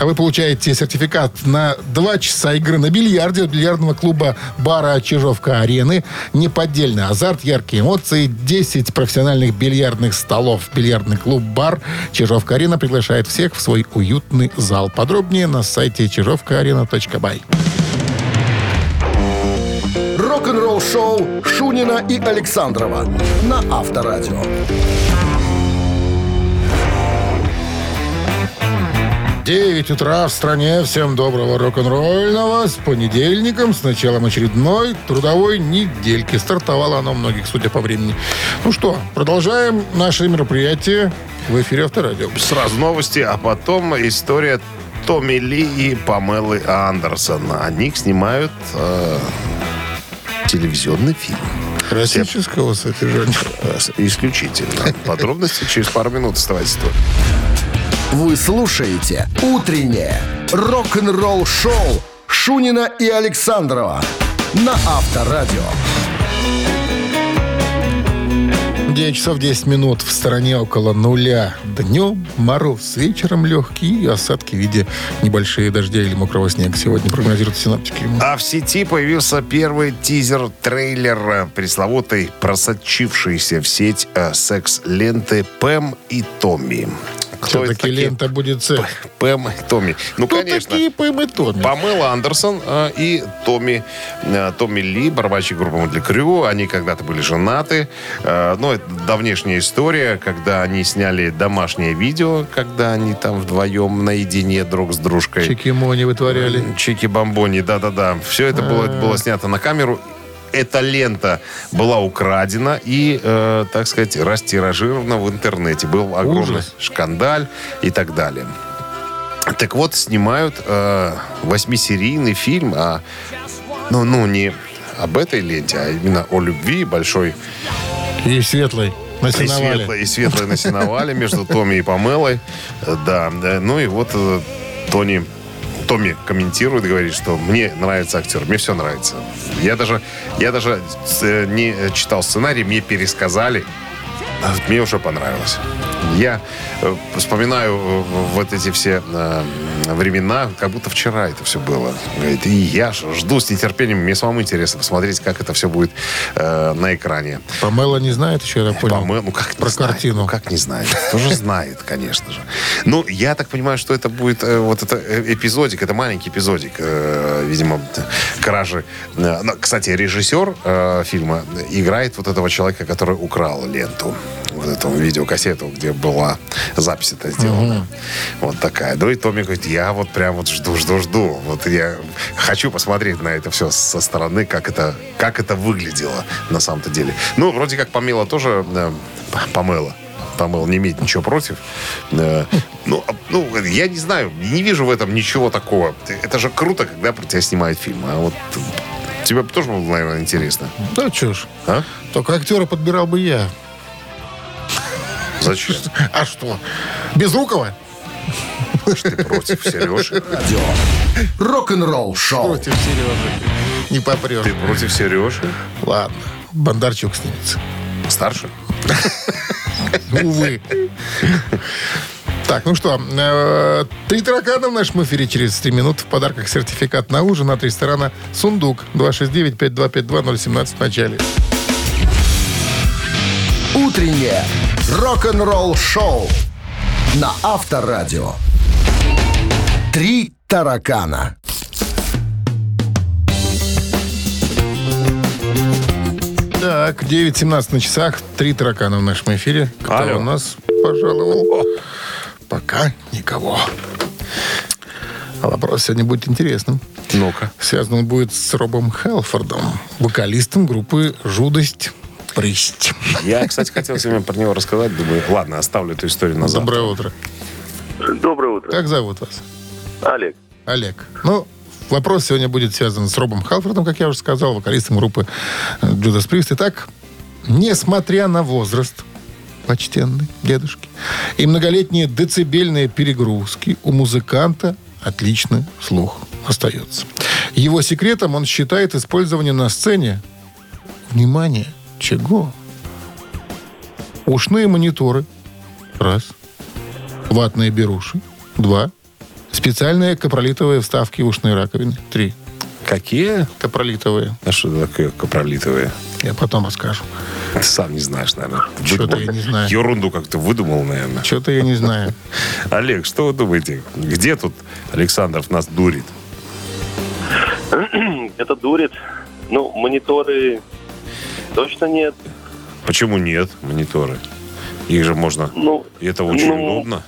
А вы получаете сертификат на два часа игры на бильярде от бильярдного клуба бара Чижовка-Арены. Неподдельный азарт, яркие эмоции, 10 профессиональных бильярдных столов. Бильярдный клуб бар Чижовка-Арена приглашает всех в свой уютный зал. Подробнее на сайте чижовкаарена.бай. Рок-н-ролл шоу Шунина и Александрова на Авторадио. 9 утра в стране. Всем доброго рок-н-ролльного. С понедельником, с началом очередной трудовой недельки. Стартовало оно многих, судя по времени. Ну что, продолжаем наше мероприятие в эфире Авторадио. Сразу новости, а потом история Томми Ли и Памелы Андерсон. Они снимают э, телевизионный фильм. Классического содержания. Э, Исключительно. Подробности через пару минут оставайтесь тут. Вы слушаете «Утреннее рок-н-ролл-шоу» Шунина и Александрова на Авторадио. 9 часов 10 минут в стороне около нуля. Днем мороз, вечером легкий и осадки в виде небольшие дождя или мокрого снега. Сегодня прогнозируют синаптики. А в сети появился первый тизер-трейлер э, пресловутой просочившейся в сеть э, секс-ленты Пэм и Томми. Все-таки такие? лента будет секс. Пэм и Томми. Ну, Кто конечно. такие Пэм и Томми? Памела Андерсон э, и Томми, э, Томми Ли, барабанщик группы Мотли Крю. Они когда-то были женаты. Э, ну, это давнешняя история, когда они сняли домашнее видео, когда они там вдвоем наедине друг с дружкой. Чики-мони вытворяли. Чики-бомбони, да-да-да. Все это было, было снято на камеру. Эта лента была украдена и, э, так сказать, растиражирована в интернете. Был огромный Ужас. шкандаль и так далее. Так вот, снимают э, восьмисерийный фильм, а, ну, ну, не об этой ленте, а именно о любви большой И светлой. На и светлой, и светлой на сеновале между Томми и Памелой. Э, Да, да. ну и вот э, Тони Томми комментирует, говорит, что мне нравится актер, мне все нравится. Я даже, я даже э, не читал сценарий, мне пересказали, а мне уже понравилось. Я э, вспоминаю э, вот эти все э, времена, как будто вчера это все было. Говорит, и я жду с нетерпением, мне самому интересно посмотреть, как это все будет э, на экране. Памела не знает еще, я понял. Памел- ну как Про знает? картину. Ну как не знает? Тоже знает, конечно же. Ну, я так понимаю, что это будет э, вот это эпизодик, это маленький эпизодик, э, видимо, кражи. Кстати, режиссер э, фильма играет вот этого человека, который украл ленту. Вот эту видеокассету, где была запись это сделана. Вот такая. Ну и Томми говорит, я вот прям вот жду, жду, жду. Вот я хочу посмотреть на это все со стороны, как это, как это выглядело на самом-то деле. Ну, вроде как Памела тоже э, П- Памела. Памела не имеет ничего против. Э, Ну, а- ну, я не знаю, не вижу в этом ничего такого. Это же круто, когда про тебя снимают фильм. А вот тебе тоже было, наверное, интересно. Да ж. А? Только актера подбирал бы я. Зачем? А что? Безрукова? Ты против Сережи? Радио. Рок-н-ролл-шоу. Против Сережи. Не попрешь. Ты против Сережи? Ладно. Бондарчук снимется. Старше? Увы. Так, ну что, э, три таракана в нашем эфире через три минуты. В подарках сертификат на ужин от ресторана «Сундук». 269-5252-017 в начале. Утреннее рок-н-ролл-шоу на Авторадио. Три таракана. Так, 9.17 на часах. Три таракана в нашем эфире. Кто Алло. у нас пожаловал? Пока никого. А вопрос сегодня будет интересным. Ну-ка. Связан он будет с Робом Хелфордом, вокалистом группы «Жудость Прысть». Я, кстати, хотел сегодня про него рассказать. Думаю, ладно, оставлю эту историю на завтра. Доброе утро. Доброе утро. Как зовут вас? Олег. Олег. Ну, вопрос сегодня будет связан с Робом Халфордом, как я уже сказал, вокалистом группы Джудас Прист. Итак, несмотря на возраст, почтенный дедушки, и многолетние децибельные перегрузки, у музыканта отличный слух остается. Его секретом он считает использование на сцене, внимание, чего? Ушные мониторы, раз. Ватные беруши, два. Специальные капролитовые вставки в ушные раковины. Три. Какие? Капролитовые. А что такое капролитовые? Я потом расскажу. Ты сам не знаешь, наверное. Что-то я не знаю. Ерунду как-то выдумал, наверное. Что-то я не знаю. Олег, что вы думаете? Где тут Александров нас дурит? Это дурит. Ну, мониторы точно нет. Почему нет мониторы? Их же можно... Ну, И это очень Ну, удобно.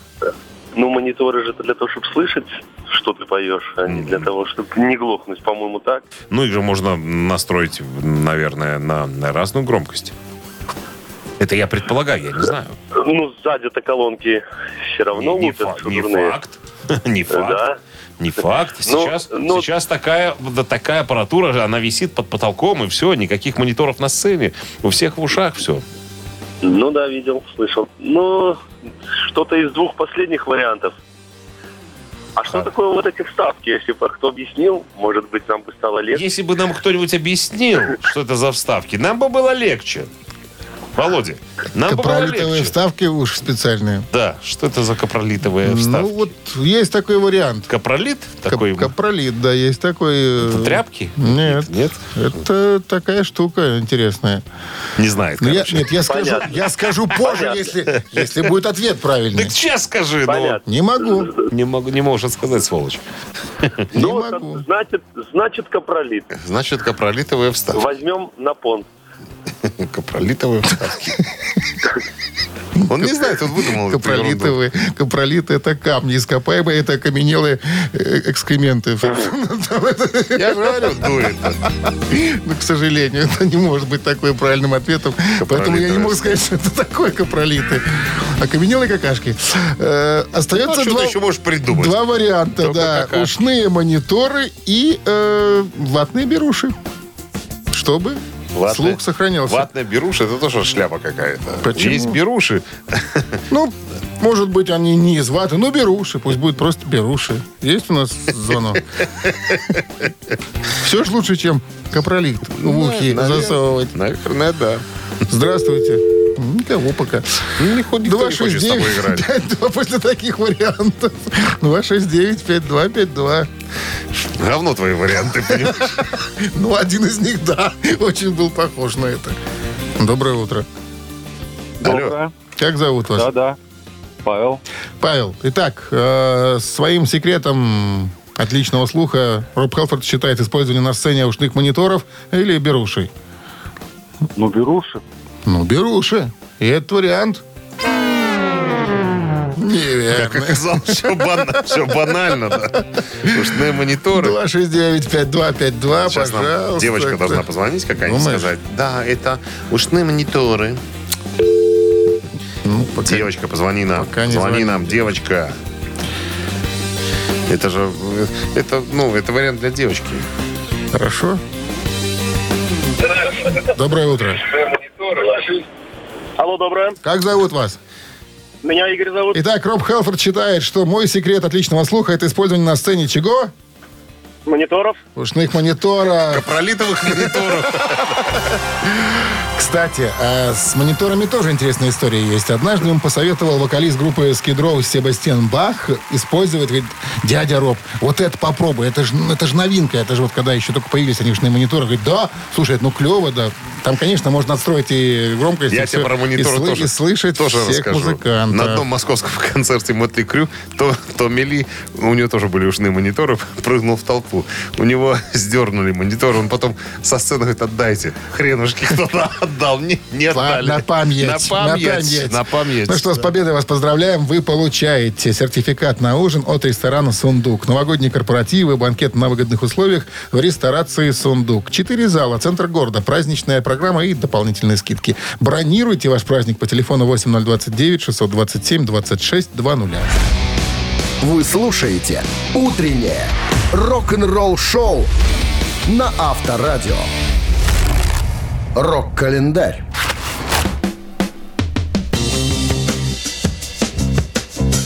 ну, мониторы же это для того, чтобы слышать, что ты поешь, а не для того, чтобы не глохнуть, по-моему, так. Ну, их же можно настроить, наверное, на, на разную громкость. Это я предполагаю, я не знаю. Ну, сзади-то колонки все равно не, не лупят фа- не факт. Не факт. Да. Не факт. Ну, Сейчас, ну- сейчас такая, да, такая аппаратура, она висит под потолком, и все, никаких мониторов на сцене. У всех в ушах все. Ну да, видел, слышал. Ну, что-то из двух последних вариантов. А что такое вот эти вставки? Если бы кто объяснил, может быть, нам бы стало легче. Если бы нам кто-нибудь объяснил, что это за вставки, нам бы было легче. Володя, нам Капролитовые легче. вставки уж специальные. Да, что это за капролитовые вставки? Ну, вот есть такой вариант. Капролит? Кап- Такой Капролит, да, есть такой... э, тряпки? Нет, Нет? Это такая штука интересная. Не знает, Ну, я, короче. нет, я скажу, Понятно. я скажу позже, Понятно. если, если будет ответ правильный. Так сейчас скажи, ну. Понятно. Не могу. Не, могу, не может сказать, сволочь. Ну, могу. значит, значит, капролит. Значит, капролитовые вставки. Возьмем на понт. Капролитовые вставки. Он не знает, он выдумал. Капролитовые, капролиты это камни ископаемые, это окаменелые э, экскременты. Я же говорю, дует. Но, к сожалению, это не может быть такой правильным ответом. Поэтому я не могу сказать, что это такое капролиты. Окаменелые какашки. Э, Ну, Остается что два, ты еще можешь придумать? два варианта, да. Ушные мониторы и э, ватные беруши. Чтобы Ватные- слух сохранялся. Ватная беруша, это тоже шляпа какая-то. Почему? Есть беруши. Ну, может быть, они не из ваты, но беруши. Пусть будет просто беруши. Есть у нас звонок? Все ж лучше, чем капролит в ухи наверное. засовывать. Наверное, да. Здравствуйте. Никого пока. Ну, не ход- никто не хочет с тобой 269 играть. 52 после таких вариантов. 269 5252. Говно твои варианты, понимаешь? Ну, один из них, да, очень был похож на это. Доброе утро. Алло. Как зовут вас? Да-да. Павел. Павел, итак, э, своим секретом отличного слуха Роб Хелфорд считает использование на сцене ушных мониторов или берушей. Ну, беруши. Ну, беруши. И этот вариант Как неверно. оказалось, все банально, всё банально, да. Ушные мониторы. 269-5252, Сейчас нам пожалуйста. девочка должна позвонить какая-нибудь Думаешь? сказать. Да, это ушные мониторы. Ну, пока- Девочка, позвони нам. Пока не Звони звонит. нам, девочка. Это же, это, ну, это вариант для девочки. Хорошо. Доброе утро. Алло, доброе. Как зовут вас? Меня Игорь зовут. Итак, Роб Хелфорд считает, что мой секрет отличного слуха – это использование на сцене чего? Мониторов. Ушных мониторов. Пролитовых мониторов. Кстати, а с мониторами тоже интересная история есть. Однажды ему посоветовал вокалист группы Скидроу Себастьян Бах использовать, говорит, дядя Роб, вот это попробуй, это же это ж новинка, это же вот когда еще только появились они ушные мониторы. Говорит, да, слушай, ну клево, да. Там, конечно, можно отстроить и громкость, Я и тебе всё, про мониторы и, сл- тоже, и слышать тоже всех расскажу. музыкантов. На одном московском концерте Мотли Крю, то, то Мели, у него тоже были ушные мониторы, прыгнул в толпу. У него сдернули монитор, он потом со сцены говорит, отдайте. Хренушки кто-то отдал. Не, не отдали. На память. На память. На память. Ну что, с победой вас поздравляем. Вы получаете сертификат на ужин от ресторана «Сундук». Новогодние корпоративы, банкет на выгодных условиях в ресторации «Сундук». Четыре зала, центр города, праздничная программа и дополнительные скидки. Бронируйте ваш праздник по телефону 8029 627 26 20. Вы слушаете «Утреннее рок-н-ролл-шоу» на Авторадио. Рок-календарь.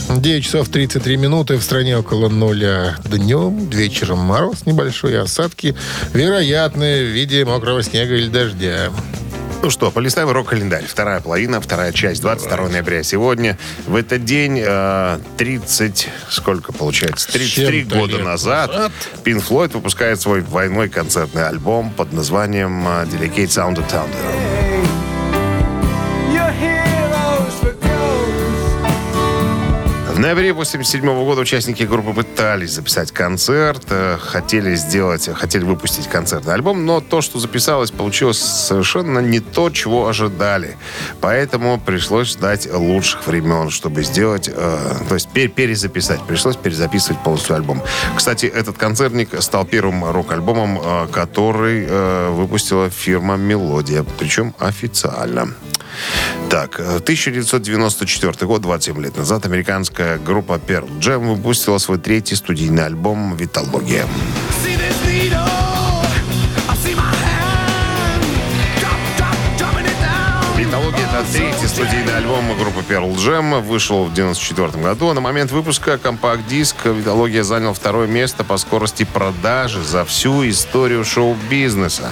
Девять часов 33 минуты. В стране около нуля днем. Вечером мороз небольшой, осадки вероятны в виде мокрого снега или дождя. Ну что, полистаем рок-календарь. Вторая половина, вторая часть, 22 ноября сегодня. В этот день э, 30, сколько получается? 33 чем-то года назад Пин Флойд выпускает свой двойной концертный альбом под названием э, Delicate Sound of Thunder. Ноябре 87 года участники группы пытались записать концерт, э, хотели сделать, хотели выпустить концертный альбом, но то, что записалось, получилось совершенно не то, чего ожидали. Поэтому пришлось ждать лучших времен, чтобы сделать, э, то есть пер- перезаписать. Пришлось перезаписывать полностью альбом. Кстати, этот концертник стал первым рок-альбомом, э, который э, выпустила фирма «Мелодия», причем официально. Так, э, 1994 год, 27 лет назад, американская группа Pearl Jam выпустила свой третий студийный альбом «Виталогия». «Виталогия» — третий студийный альбом группы Pearl Jam. Вышел в 1994 году. На момент выпуска компакт-диск «Виталогия» занял второе место по скорости продажи за всю историю шоу-бизнеса.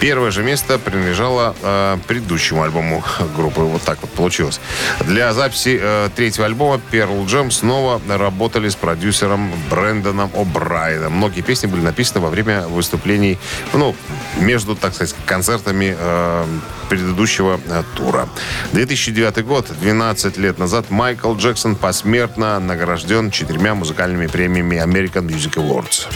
Первое же место принадлежало э, предыдущему альбому группы. Вот так вот получилось. Для записи э, третьего альбома Pearl Jam снова работали с продюсером Брэндоном О'Брайеном. Многие песни были написаны во время выступлений, ну, между, так сказать, концертами э, предыдущего э, тура. 2009 год, 12 лет назад, Майкл Джексон посмертно награжден четырьмя музыкальными премиями American Music Awards.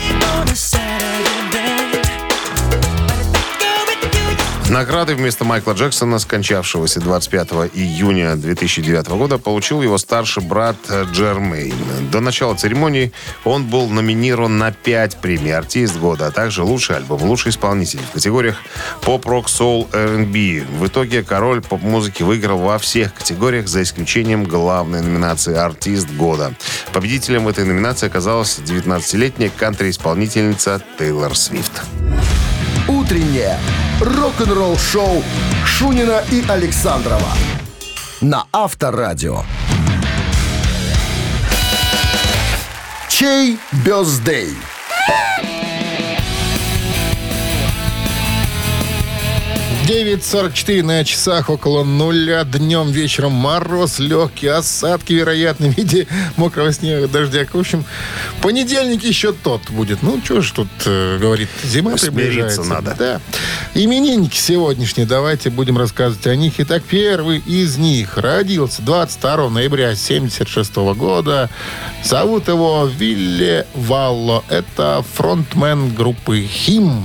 Награды вместо Майкла Джексона, скончавшегося 25 июня 2009 года, получил его старший брат Джермейн. До начала церемонии он был номинирован на 5 премий «Артист года», а также «Лучший альбом», «Лучший исполнитель» в категориях «Поп-рок», «Соул», «R&B». В итоге король поп-музыки выиграл во всех категориях, за исключением главной номинации «Артист года». Победителем в этой номинации оказалась 19-летняя кантри-исполнительница Тейлор Свифт. Утреннее рок-н-ролл-шоу Шунина и Александрова на Авторадио. Чей бездей? 9.44 на часах около нуля. Днем, вечером мороз, легкие осадки, вероятно, в виде мокрого снега, дождя. В общем, понедельник еще тот будет. Ну, что ж тут э, говорит, зима Смириться приближается. надо. Да. Именинники сегодняшние, давайте будем рассказывать о них. Итак, первый из них родился 22 ноября 1976 года. Зовут его Вилле Валло. Это фронтмен группы «Хим».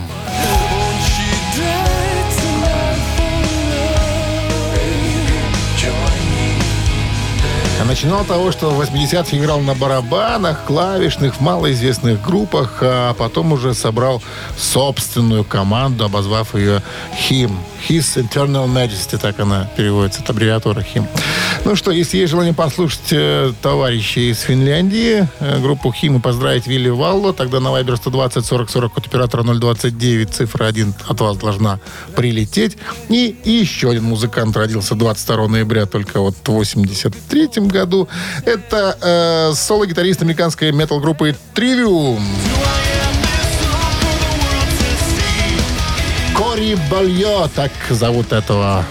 Начинал того, что в 80-х играл на барабанах, клавишных, в малоизвестных группах, а потом уже собрал собственную команду, обозвав ее HIM. His Eternal Majesty, так она переводится, это аббревиатура HIM. Ну что, если есть желание послушать э, товарищей из Финляндии, э, группу и поздравить Вилли Валло, тогда на Viber 120 40 40 от оператора 029, цифра 1 от вас должна прилететь. И, и еще один музыкант родился 22 ноября, только вот в 83 году. Это э, соло-гитарист американской метал-группы Trivium. Кори Бальо, так зовут этого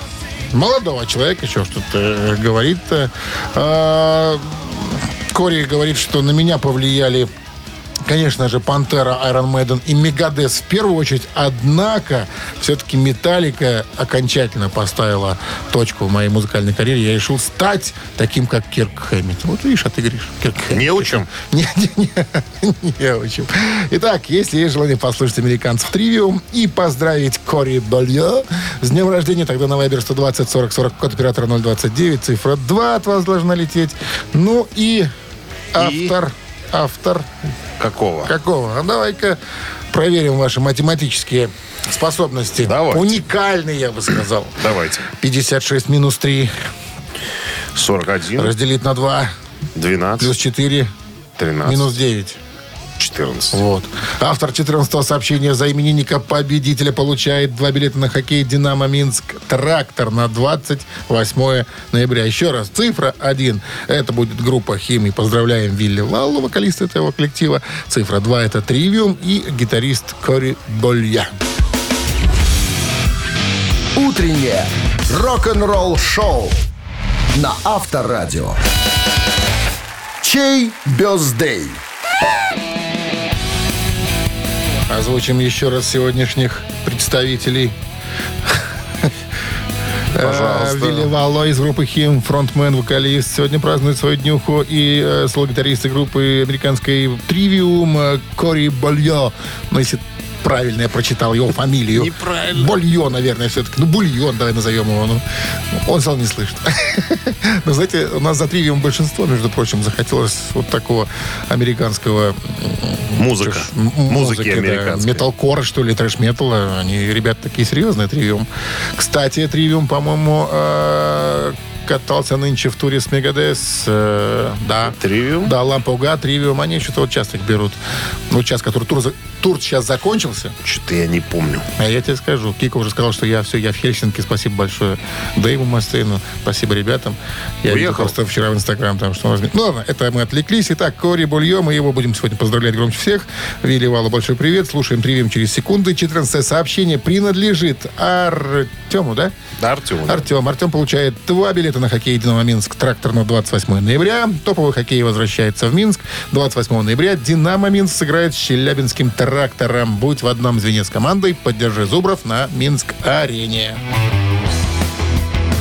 молодого человека, еще что-то э, говорит. Э, Кори говорит, что на меня повлияли Конечно же, Пантера, Iron Maiden и Мегадес в первую очередь. Однако, все-таки Металлика окончательно поставила точку в моей музыкальной карьере. Я решил стать таким, как Кирк Хэммит. Вот видишь, а ты говоришь, Кирк Хэммит. Не учим? Не, не, не, не учим. Итак, если есть желание послушать американцев тривиум и поздравить Кори Балье с днем рождения, тогда на Viber 120 40 40 код оператора 029, цифра 2 от вас должна лететь. Ну и автор, автор Какого? какого? А давай-ка проверим ваши математические способности. Давайте. Уникальные, я бы сказал. Давайте. 56 минус 3 41, разделить на 2 12, плюс 4 13, минус 9. 14. Вот. Автор 14 сообщения за именинника победителя получает два билета на хоккей «Динамо Минск». Трактор на 28 ноября. Еще раз, цифра 1. Это будет группа «Химии». Поздравляем Вилли Лаллу, вокалиста этого коллектива. Цифра 2 это «Тривиум» и гитарист Кори Болья. Утреннее рок-н-ролл-шоу на Авторадио. Чей бездей? Озвучим еще раз сегодняшних представителей. Пожалуйста. Э, Вилли Валло из группы Хим, фронтмен, вокалист. Сегодня празднует свою днюху и э, соло-гитарист группы американской Тривиум э, Кори Бальо. Но если правильно я прочитал его фамилию. Неправильно. Бульон, наверное, все-таки. Ну, бульон, давай назовем его. Ну, он сказал, не слышит. Но, знаете, у нас за тривиум большинство, между прочим, захотелось вот такого американского... Музыка. Музыки американской. Металкора, что ли, трэш-металла. Они, ребята, такие серьезные, тривиум. Кстати, тривиум, по-моему, э, катался нынче в туре с Мегадес. э, Да. Тривиум? Да, Лампа Уга, Тривиум, они что-то вот часто их берут. Ну, сейчас, который тур, тур сейчас закончился, Что-то я не помню. а я тебе скажу, Кика уже сказал, что я все, я в Хельсинки, спасибо большое Дэйву Мастейну, спасибо ребятам. Я Уехал? просто вчера в Инстаграм там, что он Ну ладно, это мы отвлеклись. Итак, Кори Бульё, мы его будем сегодня поздравлять громче всех. Вилли Валу большой привет, слушаем Тривиум через секунды. 14 сообщение принадлежит Артему, да? Да, Артем. Артем. Артем получает два билета на хоккей «Динамо Минск» тракторного 28 ноября. Топовый хоккей возвращается в Минск. 28 ноября «Динамо Минск» сыграет с Челябинским трактором. Будь в одном звене с командой, поддержи Зубров на Минск-арене.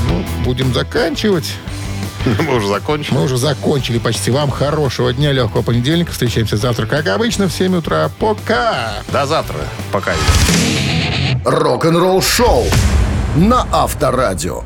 Ну, будем заканчивать. Мы уже закончили. Мы уже закончили почти. Вам хорошего дня, легкого понедельника. Встречаемся завтра, как обычно, в 7 утра. Пока! До завтра. Пока. Рок-н-ролл шоу на Авторадио.